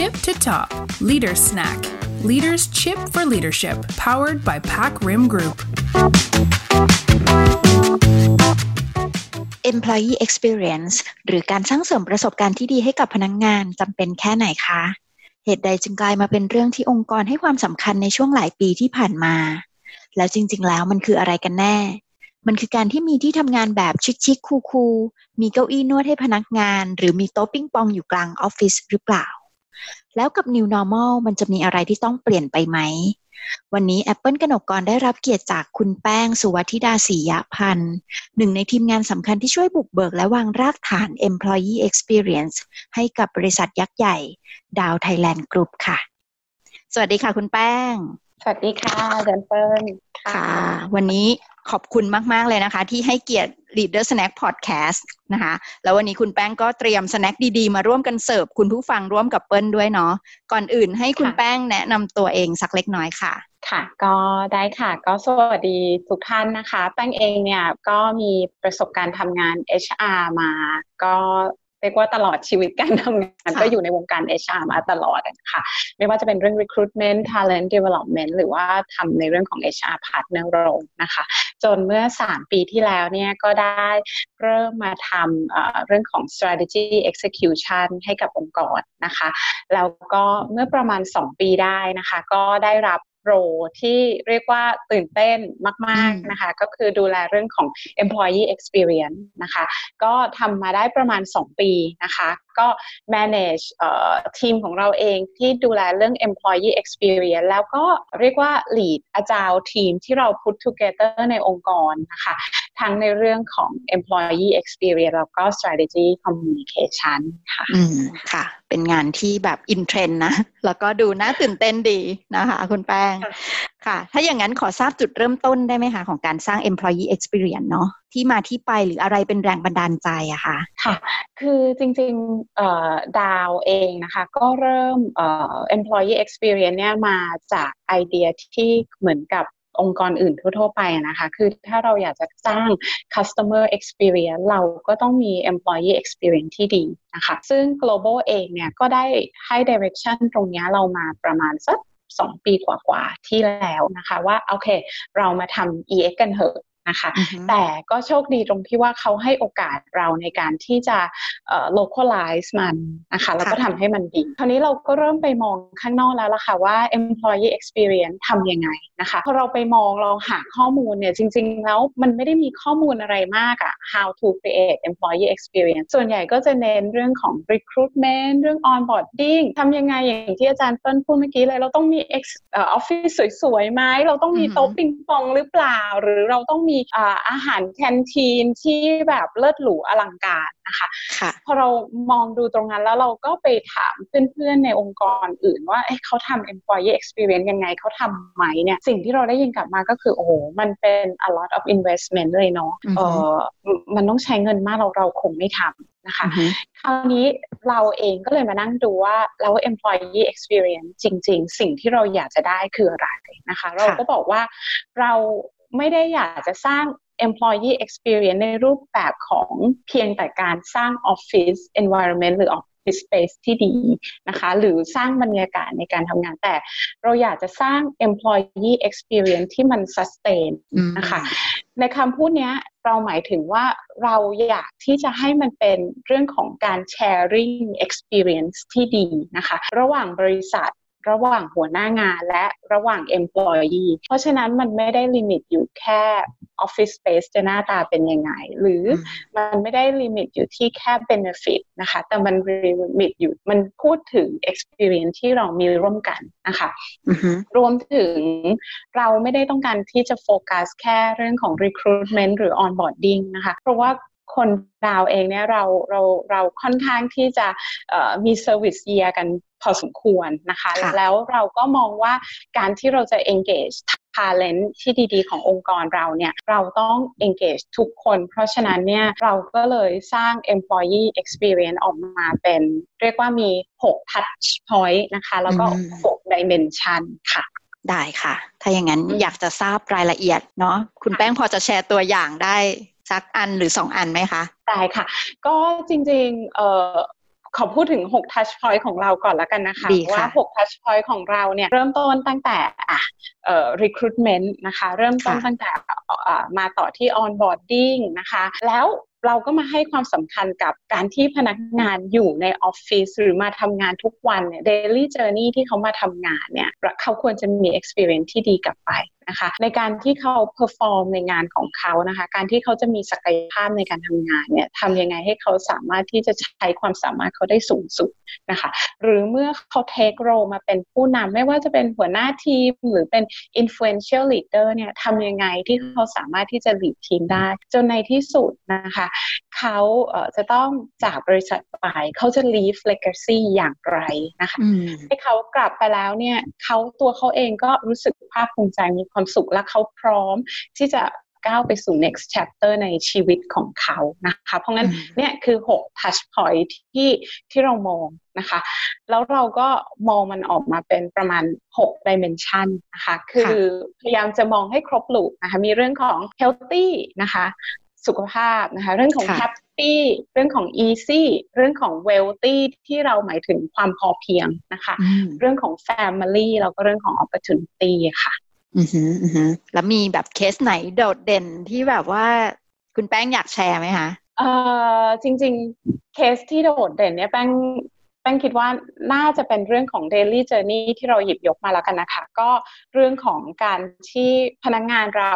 tip to top Leader Snack Leaders Chip for Leadership powered by Pack Rim Group Employee Experience หรือการสร้างเสริมประสบการณ์ที่ดีให้กับพนักงงานจำเป็นแค่ไหนคะ เหตุใดจึงกลายมาเป็นเรื่องที่องค์กรให้ความสำคัญในช่วงหลายปีที่ผ่านมา แล้วจริง ๆ แล้วมันคืออะไรกันแน่ มันคือการที่มีที่ทำงานแบบชิคๆคูลๆมีเก้าอี้นวดให้พนักงาน หรือมีโต๊ะปิ้งปองอยู่กลางออฟฟิศหรือเปล่า แล้วกับ New Normal มันจะมีอะไรที่ต้องเปลี่ยนไปไหม วันนี้ Apple กนกกรได้รับเกียรติจากคุณแป้ง สุวัธิดาศรียะพันธ์หนึ่งในทีมงานสำคัญที่ช่วยบุกเบิกและวางรากฐาน Employee Experience ให้กับบริษัทยักษ์ใหญ่ดาวไทยแลนด์กรุ๊ปค่ะ สวัสดีค่ะคุณแป้ง สวัสดีค่ะเดนเฟิร์นค่ะ วันนี้ขอบคุณมาก ๆ เลยนะคะ ที่ให้เกียรติ Leader Snack Podcast นะคะ แล้ววันนี้คุณแป้งก็เตรียมสแน็คดีๆ มาร่วมกันเสิร์ฟคุณผู้ฟังร่วมกับเปิ้ลด้วยเนาะ ก่อนอื่นให้คุณแป้งแนะนำตัวเองสักเล็กน้อยค่ะ ค่ะ ก็ได้ค่ะ ก็สวัสดีทุกท่านนะคะ แป้งเองเนี่ยก็มีประสบการณ์ทำงาน HR มา ก็เรียกว่าตลอดชีวิตการทำงานก็อยู่ในวงการ HR มาตลอดค่ะไม่ว่าจะเป็นเรื่อง recruitment talent development หรือว่าทำในเรื่องของ HR partner role นะคะ จนเมื่อ 3 ปีที่แล้วเนี่ยก็ได้เริ่มมาทำเรื่องของ strategy execution ให้กับองค์กรนะคะ แล้วก็เมื่อประมาณ 2 ปีได้นะคะ ก็ได้รับ โรที่เรียกว่าตื่นเต้นมาก ๆ นะคะ ก็คือดูแลเรื่องของ employee experience นะคะ ก็ทำมาได้ประมาณ 2 ปีนะคะ ก็ manage ทีมของเราเองที่ดูแลเรื่อง employee experience แล้วก็เรียกว่า lead อาจารย์ทีมที่เรา put together ในองค์กรนะคะ ทั้งในเรื่องของ employee experience แล้วก็ strategy communication ค่ะ อืม ค่ะ เป็นงานที่แบบ in trend นะ แล้วก็ดูน่าตื่นเต้นดีนะคะ คุณแป้ง ค่ะ ถ้าอย่างนั้นขอทราบจุดเริ่มต้นได้ไหมคะของการสร้าง employee experience เนาะ ที่มาที่ไปหรืออะไรเป็นแรงบันดาลใจอะคะค่ะ คือจริงๆดาวเองนะคะ ก็เริ่ม employee experience เนี่ยมาจากไอเดียที่เหมือนกับ องค์กรอื่นทั่ว ๆ ไปนะคะ คือถ้าเราอยากจะสร้าง customer experience เราก็ต้องมี employee experience ที่ดีนะคะ ซึ่ง global เองเนี่ยก็ได้ให้ direction ตรงนี้เรามาประมาณสักสองปีกว่าๆที่แล้วนะคะว่า โอเค เรามาทำ EX กันเถอะ นะคะ แต่ก็โชคดีตรงที่ว่าเขาให้โอกาสเราในการที่จะ localize มันนะคะแล้วก็ทำให้มันดีคราวนี้เราก็เริ่มไปมองข้างนอกแล้วล่ะค่ะว่า employee experience ทำยังไงนะคะพอเราไปมองเราหาข้อมูลเนี่ยจริง ๆ แล้วมันไม่ได้มีข้อมูลอะไรมากอะ how to create employee experience ส่วนใหญ่ก็จะเน้นเรื่องของ recruitment เรื่อง onboarding ทำยังไงอย่างที่อาจารย์เปิ้ลพูดเมื่อกี้เลย เราต้องมีออฟฟิศสวยๆไหมเราต้องมีโต๊ะปิงปองหรือเปล่า หรือเราต้องมีอาหารแคนทีนที่แบบเลิศหรูอลังการนะคะพอเรามองดูตรงนั้นแล้วเราก็ไปถามเพื่อนๆในองค์กรอื่นว่าเเขาทำ employee experience ยังไงเขาทำไหมเนี่ยสิ่งที่เราได้ยินกลับมาก็คือ โอ้โห มันเป็น a lot of investment เลยเนาะเออมันต้องใช้เงินมากเราเราคงไม่ทำนะคะคราวนี้เราเองก็เลยมานั่งดูว่าแล้ว employee experience จริง ๆ สิ่งที่เราอยากจะได้คืออะไรนะคะ เราก็บอกว่าเรา ไม่ได้อยากจะสร้าง employee experience ในรูปแบบของเพียงแต่การสร้าง office environment หรือ office space ที่ดีนะคะ หรือสร้างบรรยากาศในการทำงานแต่ เราอยากจะสร้าง employee experience ที่มัน sustain นะคะในคำพูดนี้เราหมายถึงว่าเราอยากที่จะให้มันเป็นเรื่องของการ sharing experience ที่ดีนะคะ ระหว่างบริษัท ระหว่างหัวหน้างานและระหว่าง employee เพราะฉะนั้นมันไม่ได้ limit อยู่แค่ office space จะหน้าตาเป็นยังไง หรือมันไม่ได้ limit อยู่ที่แค่ benefit นะคะ แต่มัน limit อยู่มันพูดถึง experience ที่เรามีร่วมกันนะคะ รวมถึงเราไม่ได้ต้องการที่จะโฟกัสแค่เรื่องของ recruitment หรือ onboarding นะคะ เพราะว่า คนดาวเองเนี่ยเราเราเราค่อนข้างที่จะมีเซอร์วิสเยียกันพอสมควรนะคะแล้วเราก็มองว่าการที่เราจะ engage talent ที่ดีๆ ขององค์กรเราเนี่ยเราต้อง engage ทุกคน เพราะฉะนั้นเนี่ยเราก็เลยสร้าง employee experience ออกมาเป็น เรียกว่ามี 6 touch point นะคะ แล้วก็ 6 dimension ค่ะได้ค่ะ ถ้าอย่างนั้นอยากจะทราบรายละเอียดเนาะคุณแป้งพอจะแชร์ตัวอย่างได้ สักอันหรือสองอันไหมคะได้ค่ะ ก็จริงๆเอ่อขอพูดถึง 6 touch point ของเราก่อนแล้วกันนะคะ ว่า 6 touch point ของเราเนี่ยเริ่มต้นตั้งแต่อะเอ่อ recruitment นะคะ เริ่มต้นตั้งแต่มาต่อที่ onboarding นะคะ แล้วเราก็มาให้ความสำคัญกับการที่พนักงานอยู่ในออฟฟิศหรือมาทำงานทุกวันเนี่ย daily journey ที่เขามาทำงานเนี่ย เขาควรจะมี experience ที่ดีกลับไป นะคะ ในการที่เขา perform ในงานของเขานะคะ การที่เขาจะมีศักยภาพในการทำงานเนี่ยทำยังไงให้เขาสามารถที่จะใช้ความสามารถเขาได้สูงสุดนะคะ หรือเมื่อเขา take role มาเป็นผู้นำไม่ว่าจะเป็นหัวหน้าทีม หรือเป็น influential leader เนี่ยทำยังไงที่เขาสามารถที่จะ lead ทีมได้ จนในที่สุดนะคะเขาจะต้องจากบริษัทไปเขาจะ leave legacy อย่างไรนะคะให้เขากลับไปแล้วเนี่ยเขาตัวเขาเองก็รู้สึกภาคภูมิใจมีความสุขและเขาพร้อมที่จะก้าวไปสู่ next chapter ในชีวิตของเขานะคะ เพราะงั้นเนี่ยคือ 6 touch point ที่ที่เรามองนะคะ แล้วเราก็มองมันออกมาเป็นประมาณ 6 dimension นะคะ คือพยายามจะมองให้ครบลูกนะคะ มีเรื่องของ healthy นะคะสุขภาพนะคะ เรื่องของ happy เรื่องของ easy เรื่องของ wealthy ที่เราหมายถึงความพอเพียงนะคะ เรื่องของ family แล้วก็เรื่องของ opportunity ค่ะ อือหืออือหือแล้วมีแบบเคสไหนโดดเด่นที่แบบว่าคุณแป้งอยากแชร์ไหมคะเอ่อจริง ๆ เคสที่โดดเด่นเนี่ยแป้ง แป้งคิดว่าน่าจะเป็นเรื่องของ daily journey ที่เราหยิบยกมาแล้วกันนะคะ ก็เรื่องของการที่พนักงานเรา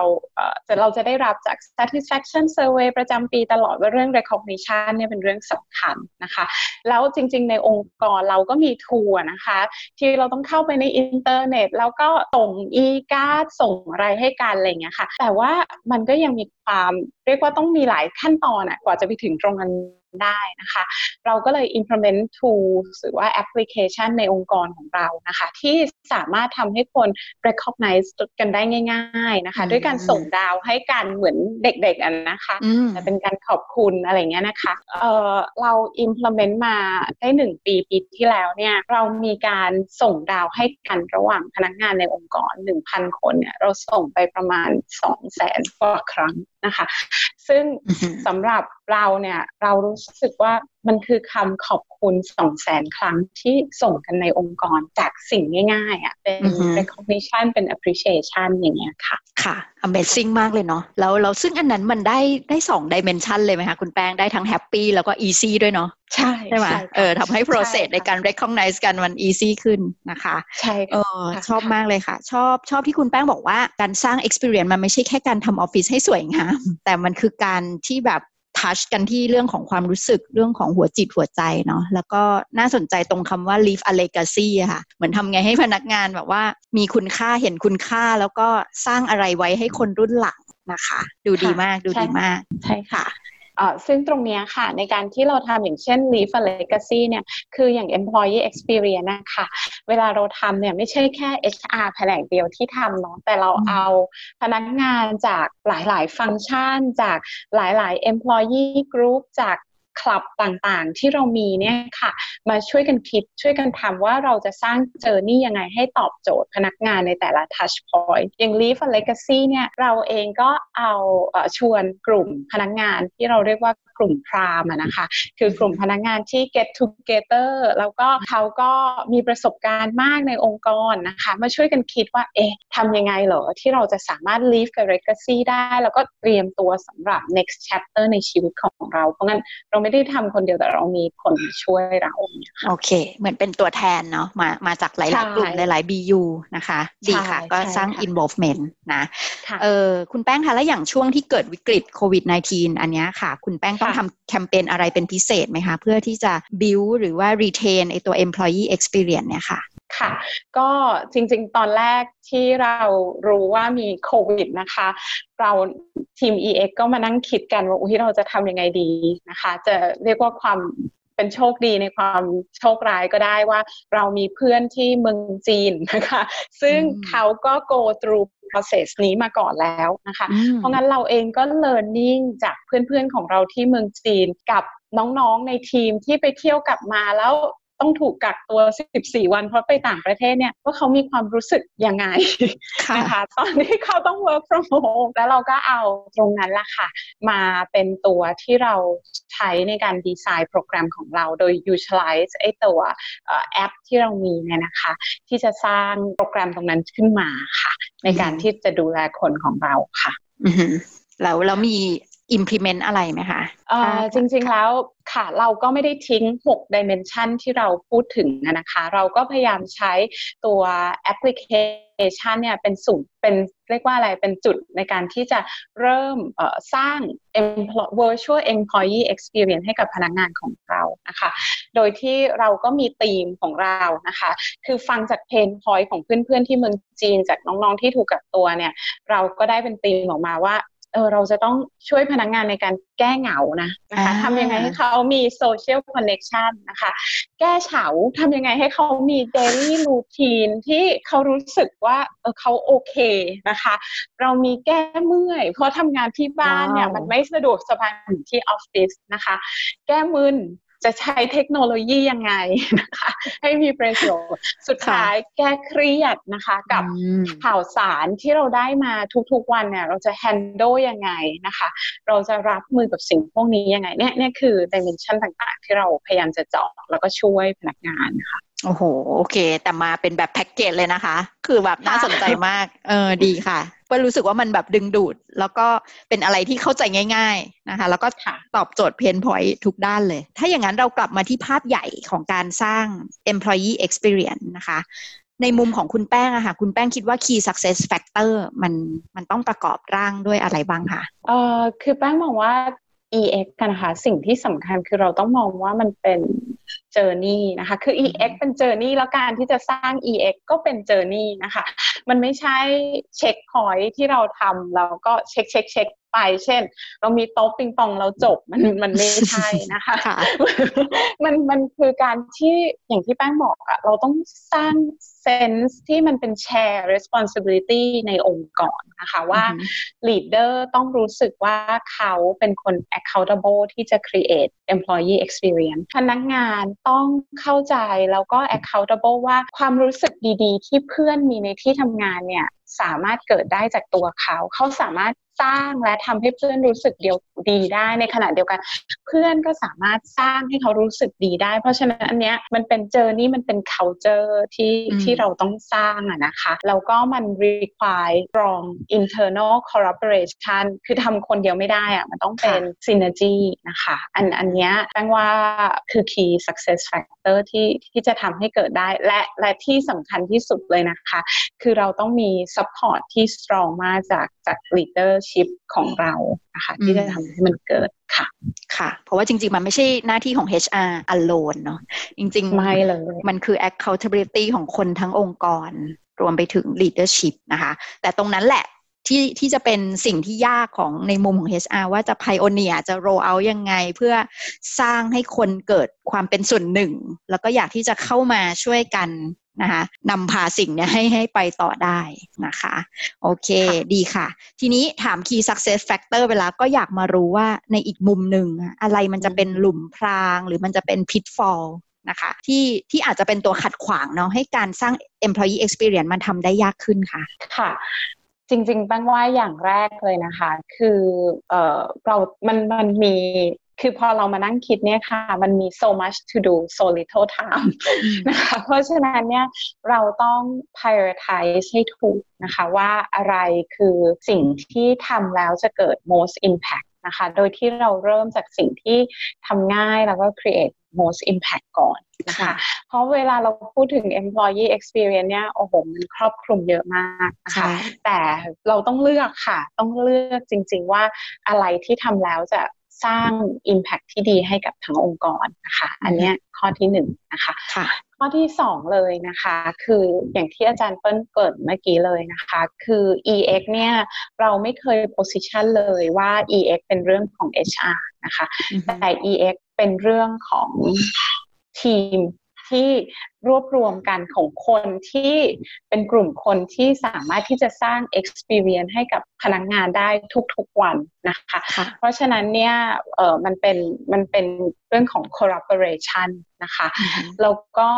จะเราจะได้รับจาก satisfaction survey ประจำปีตลอดว่าเรื่อง recognition เนี่ยเป็นเรื่องสำคัญนะคะ แล้วจริง ๆ ในองค์กรเราก็มี tools นะคะ ที่เราต้องเข้าไปในอินเทอร์เน็ต แล้วก็ส่ง e-card ส่งอะไรให้กันอะไรเงี้ยค่ะ แต่ว่ามันก็ยังมีความเรียกว่าต้องมีหลายขั้นตอนอะกว่าจะไปถึงตรงนั้น ได้นะคะ เราก็เลย implement tools หรือว่าแอปพลิเคชันในองค์กรของเรานะคะ ที่สามารถทำให้คน recognize กันได้ง่าย ๆนะคะ ด้วยการส่งดาวให้กันเหมือนเด็กๆอันนะคะแต่เป็นการขอบคุณอะไรเงี้ยนะคะเออเรา implement มาได้หนึ่งปีปีที่แล้วเนี่ยเรามีการส่งดาวให้กันระหว่างพนักงานในองค์กร 1,000 คนเนี่ยเราส่งไปประมาณ2 0 0แสนกว่าครั้ง นะคะ ซึ่งสำหรับเราเนี่ยเรารู้สึกว่า มันคือคำขอบคุณสองแสนครั้งที่ส่งกันในองค์กรจากสิ่งง่ายๆอะเป็น recognition เป็น appreciation อย่างเงี้ยค่ะ ค่ะ amazing มากเลยเนาะแล้วเราซึ่งอันนั้นมันได้ได้สอง dimension เลยไหมคะคุณแป้งได้ทั้ง happy แล้วก็ easy ด้วยเนาะใช่ใช่ไหมเออทำให้ process ในการ recognize กันมัน easy ขึ้นนะคะ ใช่เออชอบมากเลยค่ะ ชอบชอบที่คุณแป้งบอกว่าการสร้าง experience มันไม่ใช่แค่การทำออฟฟิศให้สวยงาม แต่มันคือการที่แบบ ทัชกันที่เรื่องของความรู้สึกเรื่องของหัวจิตหัวใจเนาะแล้วก็น่าสนใจตรงคำว่า leave a legacy อะค่ะ เหมือนทำไงให้พนักงานแบบว่า มีคุณค่าเห็นคุณค่าแล้วก็สร้างอะไรไว้ให้คนรุ่นหลังนะคะ ดูดีมากดูดีมาก ใช่ค่ะ ซึ่งตรงนี้ค่ะในการที่เราทำอย่างเช่น Leave a Legacy เนี่ยคืออย่าง Employee Experience นะคะเวลาเราทำเนี่ยไม่ใช่แค่ HR แผนกเดียวที่ทำเนาะแต่เราเอาพนักงานจากหลาย ๆ ฟังก์ชัน จากหลาย ๆ Employee Group จาก คลับต่างๆ ที่เรามีเนี่ยค่ะ มาช่วยกันคิดช่วยกันทำว่าเราจะสร้างเจอร์นี่ยังไงให้ตอบโจทย์พนักงานในแต่ละ touch point อย่าง Leave a Legacy เนี่ยเราเองก็เอาชวนกลุ่มพนักงานที่เราเรียกว่ากลุ่มพรามนะคะ คือกลุ่มพนักงานที่ get together แล้วก็เขาก็มีประสบการณ์มากในองค์กรนะคะ มาช่วยกันคิดว่า เอ๊ะทำยังไงเหรอ ที่เราจะสามารถ leave กับ legacy ได้ แล้วก็เตรียมตัวสำหรับ next chapter ในชีวิตของเรา เพราะงั้นเราไม่ได้ทำคนเดียวแต่เรามีคนช่วยเรา โอเค เหมือนเป็นตัวแทนเนาะมามาจากหลาย ๆ กลุ่มหลาย ๆ BU นะคะ ดีค่ะ ก็สร้าง involvement นะเออคุณแป้งคะแล้วอย่างช่วงที่เกิดวิกฤตโควิด -19 อันนี้ค่ะ คุณแป้งต้องทำแคมเปญอะไรเป็นพิเศษไหมคะ เพื่อที่จะ build หรือว่า retain ไอตัว employee experience เนี่ยค่ะค่ะ ก็จริงๆ ตอนแรกที่เรารู้ว่ามีโควิดนะคะ เราทีม EX ก็มานั่งคิดกันว่าอุ้ยเราจะทำยังไงดีนะคะ จะเรียกว่าความ เป็นโชคดีในความโชคร้ายก็ได้ว่า เรามีเพื่อนที่เมืองจีนนะคะ ซึ่งเขาก็ go through process นี้มาก่อนแล้วนะคะ เพราะงั้นเราเองก็ learning จากเพื่อนๆของเราที่เมืองจีนกับน้องๆในทีมที่ไปเที่ยวกลับมาแล้ว ต้องถูกกักตัว 14 วัน เพราะไปต่างประเทศเนี่ยว่าเขามีความรู้สึกยังไงนะคะตอนที่เขาต้อง work from home แล้วเราก็เอาตรงนั้นละค่ะ มาเป็นตัวที่เราใช้ในการดีไซน์โปรแกรมของเราโดย utilize ไอ้ตัวแอปที่เรามีเนี่ยนะคะ ที่จะสร้างโปรแกรมตรงนั้นขึ้นมาค่ะ ในการที่จะดูแลคนของเราค่ะแล้วแล้วมี implement อะไรไหมคะจริงๆแล้วค่ะเราก็ไม่ได้ทิ้ง 6 dimension ที่เราพูดถึงนะคะ เราก็พยายามใช้ตัวแอปพลิเคชันเนี่ยเป็นสูตรเป็นเรียกว่าอะไรเป็นจุดในการที่จะเริ่มสร้าง virtual employee experience ให้กับพนักงานของเรานะคะ โดยที่เราก็มีธีมของเรานะคะ คือฟังจาก pain point ของเพื่อนๆที่เมืองจีนจากน้องๆที่ถูกกักตัวเนี่ย เราก็ได้เป็นธีมออกมาว่า เออเราจะต้องช่วยพนักงานในการแก้เหงานะนะคะทำยังไงให้เขามี social connection นะคะ แก้เฉาทำยังไงให้เขามี daily routine ที่เขารู้สึกว่าเออเขาโอเคนะคะ เรามีแก้เมื่อย เพราะทำงานที่บ้านเนี่ยมันไม่สะดวกสบายเหมือนที่ออฟฟิศนะคะ แก้มึน จะใช้เทคโนโลยียังไงนะคะ ให้มีประโยชน์สุดท้ายแก้เครียดนะคะ กับข่าวสารที่เราได้มาทุกๆวันเนี่ยเราจะ handle ยังไงนะคะ เราจะรับมือกับสิ่งพวกนี้ยังไงเนี่ยเนี่ยคือ dimension ต่างๆ ที่เราพยายามจะเจาะแล้วก็ช่วยพนักงานนะคะโอ้โห โอเค แต่มาเป็นแบบแพ็กเกจเลยนะคะ คือแบบน่าสนใจมาก เออ ดีค่ะ เปิ้ลรู้สึกว่ามันแบบดึงดูด แล้วก็เป็นอะไรที่เข้าใจง่าย ๆนะคะ แล้วก็ตอบโจทย์ pain point ทุกด้านเลย ถ้าอย่างนั้นเรากลับมาที่ภาพใหญ่ของการสร้าง employee experience นะคะ ในมุมของคุณแป้งอะค่ะคุณแป้งคิดว่า key success factor มันมันต้องประกอบร่างด้วยอะไรบ้างคะเอ่อคือแป้งมองว่า EX กันนะคะสิ่งที่สำคัญคือเราต้องมองว่ามันเป็น journey นะคะคือ EX เป็น journey แล้วการที่จะสร้าง EX ก็เป็น journey นะคะ มันไม่ใช่ checkpoint ที่เราทำแล้วก็เช็คเช็คเช็ค ไป เช่น เรามีโต๊ะปิงปองเราจบมันมันไม่ใช่นะคะมันมันคือการที่อย่างที่แป้งบอกอะเราต้องสร้างเซนส์ที่มันเป็นแชร์ responsibility ในองค์กรนะคะว่า leader ต้องรู้สึกว่าเขาเป็นคน accountable ที่จะ create employee experience พนักงานต้องเข้าใจแล้วก็ accountable ว่าความรู้สึกดีๆ ที่เพื่อนมีในที่ทำงานเนี่ย สามารถเกิดได้จากตัวเขา เขาสามารถสร้างและทำให้เพื่อนรู้สึกเดียวดีได้ในขณะเดียวกัน เพื่อนก็สามารถสร้างให้เขารู้สึกดีได้ เพราะฉะนั้นอันเนี้ยมันเป็นเจอนี่มันเป็น culture ที่ที่เราต้องสร้างอะนะคะแล้วก็มัน require strong internal collaboration คือทำคนเดียวไม่ได้อะมันต้องเป็น synergy นะคะ อันอันเนี้ยแปลว่าคือ key success factor ที่ที่จะทำให้เกิดได้ และและที่สำคัญที่สุดเลยนะคะ คือเราต้องมี support ที่ strong มากจากจาก leader ชิพของเรานะคะที่จะทำให้มันเกิดค่ะ ค่ะ เพราะว่าจริง ๆ มันไม่ใช่หน้าที่ของ HR alone เนาะจริง ๆ ไม่เลย มันคือ accountability ของคนทั้งองค์กร รวมไปถึง leadership นะคะ แต่ตรงนั้นแหละที่ที่จะเป็นสิ่งที่ยากของในมุมของ HR ว่าจะ pioneer จะ roll out ยังไง เพื่อสร้างให้คนเกิดความเป็นส่วนหนึ่ง แล้วก็อยากที่จะเข้ามาช่วยกัน นะคะนำพาสิ่งนี้ให้ให้ไปต่อได้นะคะ โอเคดีค่ะ ทีนี้ถาม key success factor เวลาก็อยากมารู้ว่าในอีกมุมหนึ่งอะไรมันจะเป็นหลุมพราง หรือมันจะเป็น pitfall นะคะที่ที่อาจจะเป็นตัวขัดขวางเนาะให้การสร้าง employee experience มันทำได้ยากขึ้นค่ะ ค่ะจริงๆแป้งว่าอย่างแรกเลยนะคะ คือเออเรา มัน มันมี คือพอเรามานั่งคิดเนี่ยค่ะ มันมี so much to do so little time นะคะ เพราะฉะนั้นเนี่ยเราต้อง prioritize ให้ถูกนะคะว่าอะไรคือสิ่งที่ทำแล้วจะเกิด most impact นะคะ โดยที่เราเริ่มจากสิ่งที่ทำง่ายแล้วก็ create most impact ก่อนนะคะ เพราะเวลาเราพูดถึง employee experience เนี่ย โอ้โห มันครอบคลุมเยอะมากนะคะ แต่เราต้องเลือกค่ะ ต้องเลือกจริง ๆ ว่าอะไรที่ทำแล้วจะ สร้าง Impact ที่ดีให้กับทั้งองค์กรนะคะ อันนี้ข้อที่หนึ่งนะคะข้อที่สองเลยนะคะ คืออย่างที่อาจารย์เปิ้ลเปิดเมื่อกี้เลยนะคะ คือ EX เนี่ยเราไม่เคย position เลยว่า EX เป็นเรื่องของ HR นะคะแต่ EX เป็นเรื่องของทีม ที่รวบรวมกันของคนที่เป็นกลุ่มคนที่สามารถที่จะสร้าง experience ให้กับพนักงงานได้ทุกๆวันนะคะ เพราะฉะนั้นเนี่ยเออมันเป็นมันเป็นเรื่องของ collaboration นะคะแล้วก็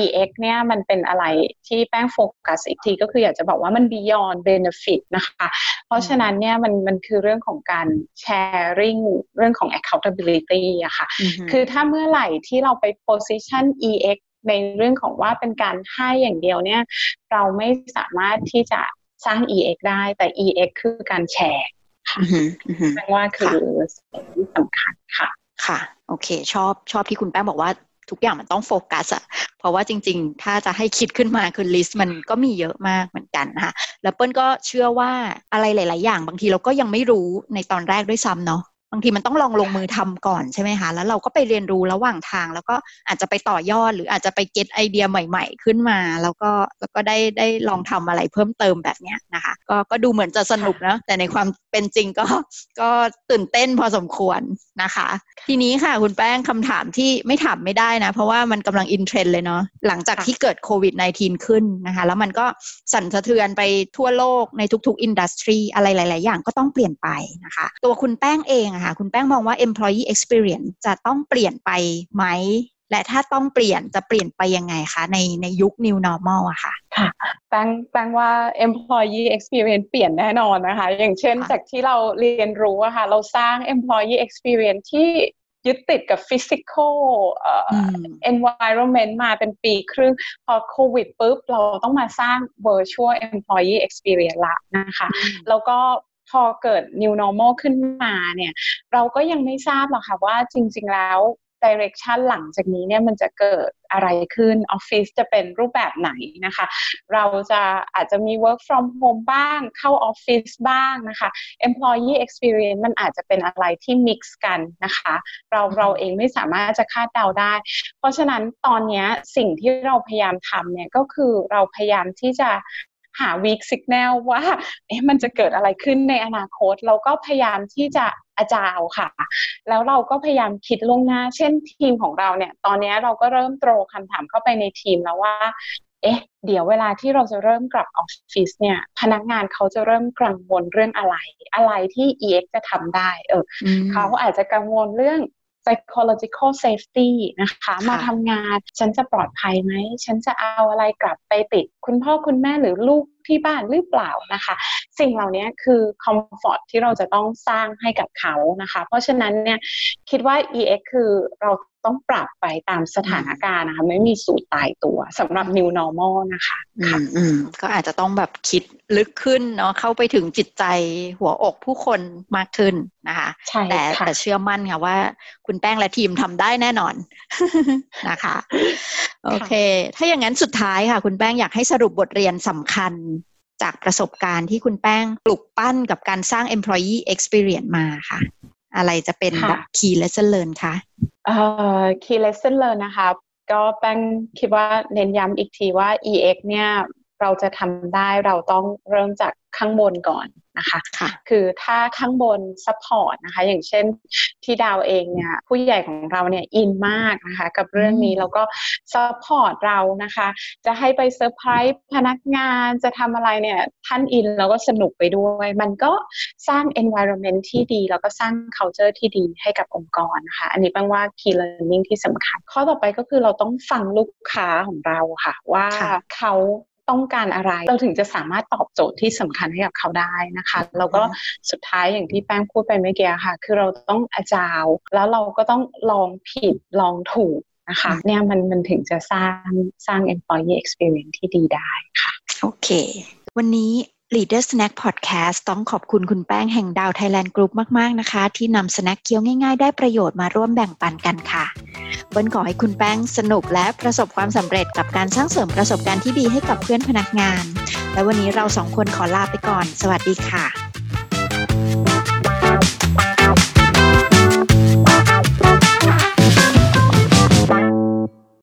EX เนี่ยมันเป็นอะไรที่แป้งโฟกัสอีกทีก็คืออยากจะบอกว่ามัน beyond benefit นะคะ เพราะฉะนั้นเนี่ยมันมันคือเรื่องของการ sharing เรื่องของ accountability อะค่ะ คือถ้าเมื่อไหร่ที่เราไป position EX ในเรื่องของว่าเป็นการให้อย่างเดียวเนี่ย เราไม่สามารถที่จะสร้าง EX ได้แต่ EX คือการแชร์ค่ะแปลว่าคือสิ่งที่สำคัญค่ะค่ะ โอเค ชอบชอบที่คุณแป้งบอกว่า ทุกอย่างมันต้องโฟกัสอะเพราะว่าจริง ๆ ถ้าจะให้คิดขึ้นมาคือลิสต์มันก็มีเยอะมากเหมือนกันนะคะแล้วเปิ้ลก็เชื่อว่าอะไรหลาย ๆ อย่างบางทีเราก็ยังไม่รู้ในตอนแรกด้วยซ้ำเนาะ บางทีมันต้องลองลงมือทำก่อนใช่ไหมคะแล้วเราก็ไปเรียนรู้ระหว่างทาง แล้วก็อาจจะไปต่อยอดหรืออาจจะไป get ไอเดียใหม่ ๆ ขึ้นมา แล้วก็แล้วก็ได้ได้ลองทำอะไรเพิ่มเติมแบบเนี้ยนะคะ ก็ก็ดูเหมือนจะสนุกนะแต่ในความเป็นจริงก็ก็ตื่นเต้นพอสมควรนะคะ ทีนี้ค่ะคุณแป้งคำถามที่ไม่ถามไม่ได้นะ เพราะว่ามันกำลัง in trend เลยเนาะหลังจากที่เกิดโควิด -19 ขึ้นนะคะ แล้วมันก็สั่นสะเทือนไปทั่วโลกในทุกๆอินดัสทรีอะไรหลาย ๆ อย่างก็ต้องเปลี่ยนไปนะคะ ตัวคุณแป้งเองอะค่ะ คุณแป้งมองว่า employee experience จะต้องเปลี่ยนไปไหม และถ้าต้องเปลี่ยนจะเปลี่ยนไปยังไงคะ ในในยุค new normal อะค่ะค่ะแป้งแป้งว่า employee experience เปลี่ยนแน่นอนนะคะ อย่างเช่นจากที่เราเรียนรู้อะค่ะ เราสร้าง employee experience ที่ยึดติดกับ physical environment มาเป็นปีครึ่ง พอโควิดปุ๊บ เราต้องมาสร้าง virtual employee experience ละนะคะ แล้วก็พ อเกิด new normal ขึ้นมาเนี่ย เราก็ยังไม่ทราบหรอกค่ะว่าจริง ๆ แล้ว direction หลังจากนี้เนี่ยมันจะเกิดอะไรขึ้นออฟฟิศจะเป็นรูปแบบไหนนะคะ เราจะอาจจะมี work from home บ้างเข้าออฟฟิศบ้างนะคะ employee experience มันอาจจะเป็นอะไรที่ mix กันนะคะ เราเราเองไม่สามารถจะคาดเดาได้ เพราะฉะนั้นตอนนี้สิ่งที่เราพยายามทำเนี่ยก็คือเราพยายามที่จะ หา weak signal ว่าเอ๊ะมันจะเกิดอะไรขึ้นในอนาคต เราก็พยายามที่จะอาจารย์ค่ะ แล้วเราก็พยายามคิดล่วงหน้า เช่นทีมของเราเนี่ย ตอนนี้เราก็เริ่มโตรคำถามเข้าไปในทีมแล้วว่าเอ๊ะ เดี๋ยวเวลาที่เราจะเริ่มกลับออฟฟิศเนี่ย พนักงานเขาจะเริ่มกังวลเรื่องอะไร อะไรที่ EX จะทำได้ เออ เขาอาจจะกังวลเรื่อง psychological safety นะคะมาทำงานฉันจะปลอดภัยไหม ฉันจะเอาอะไรกลับไปติด คุณพ่อคุณแม่หรือลูกที่บ้านหรือเปล่านะคะ สิ่งเหล่านี้คือ comfort ที่เราจะต้องสร้างให้กับเขานะคะ เพราะฉะนั้นเนี่ยคิดว่า EX คือเรา ต้องปรับไปตามสถานการณ์นะคะ ไม่มีสูตรตายตัวสำหรับ new normal นะคะค่ะอืมก็อาจจะต้องแบบคิดลึกขึ้นเนาะเข้าไปถึงจิตใจหัวอกผู้คนมากขึ้นนะคะใช่แต่แต่เชื่อมั่นค่ะว่า คุณแป้งและทีมทำได้แน่นอนนะคะ โอเค ถ้าอย่างนั้นสุดท้ายค่ะ คุณแป้งอยากให้สรุปบทเรียนสำคัญจากประสบการณ์ที่คุณแป้งปลุกปั้นกับการสร้าง employee experience มาค่ะ อะไรจะเป็น key lesson learn คะเอ่อ key lesson learn นะคะก็แป้งคิดว่าเน้นย้ำอีกทีว่า EX เนี่ยเราจะทำได้เราต้องเริ่มจากข้างบนก่อน นะคะคะคือถ้าข้างบน support นะคะ อย่างเช่นที่ดาวเองเนี่ยผู้ใหญ่ของเราเนี่ยอินมากนะคะกับเรื่องนี้แล้วก็ support เรานะคะ จะให้ไปเซอร์ไพรส์พนักงานจะทำอะไรเนี่ยท่านอินแล้วก็สนุกไปด้วย มันก็สร้าง environment ที่ดี แล้วก็สร้าง culture ที่ดีให้กับองค์กรนะคะอันนี้แปลว่า key learning ที่สำคัญ ข้อต่อไปก็คือเราต้องฟังลูกค้าของเราค่ะ ว่าเขา ต้องการอะไร เราถึงจะสามารถตอบโจทย์ที่สำคัญให้กับเขาได้นะคะแล้วก็สุดท้ายอย่างที่แป้งพูดไปเมื่อกี้ค่ะ คือเราต้องอาจาวแล้วเราก็ต้องลองผิดลองถูกนะคะเนี่ยมันมันถึงจะสร้างสร้าง employee experience ที่ดีได้ค่ะ โอเค วันนี้ Leader Snack Podcast ต้องขอบคุณคุณแป้งแห่งดาว Thailand Group มาก ๆ นะคะ ที่นำสแน็คเคี้ยวง่ายๆ ได้ประโยชน์มาร่วมแบ่งปันกันค่ะเบิ้ลขอให้คุณแป้งสนุกและประสบความสำเร็จกับการสร้างเสริมประสบการณ์ที่ดีให้กับเพื่อนพนักงาน และวันนี้เราสองคนขอลาไปก่อน สวัสดีค่ะ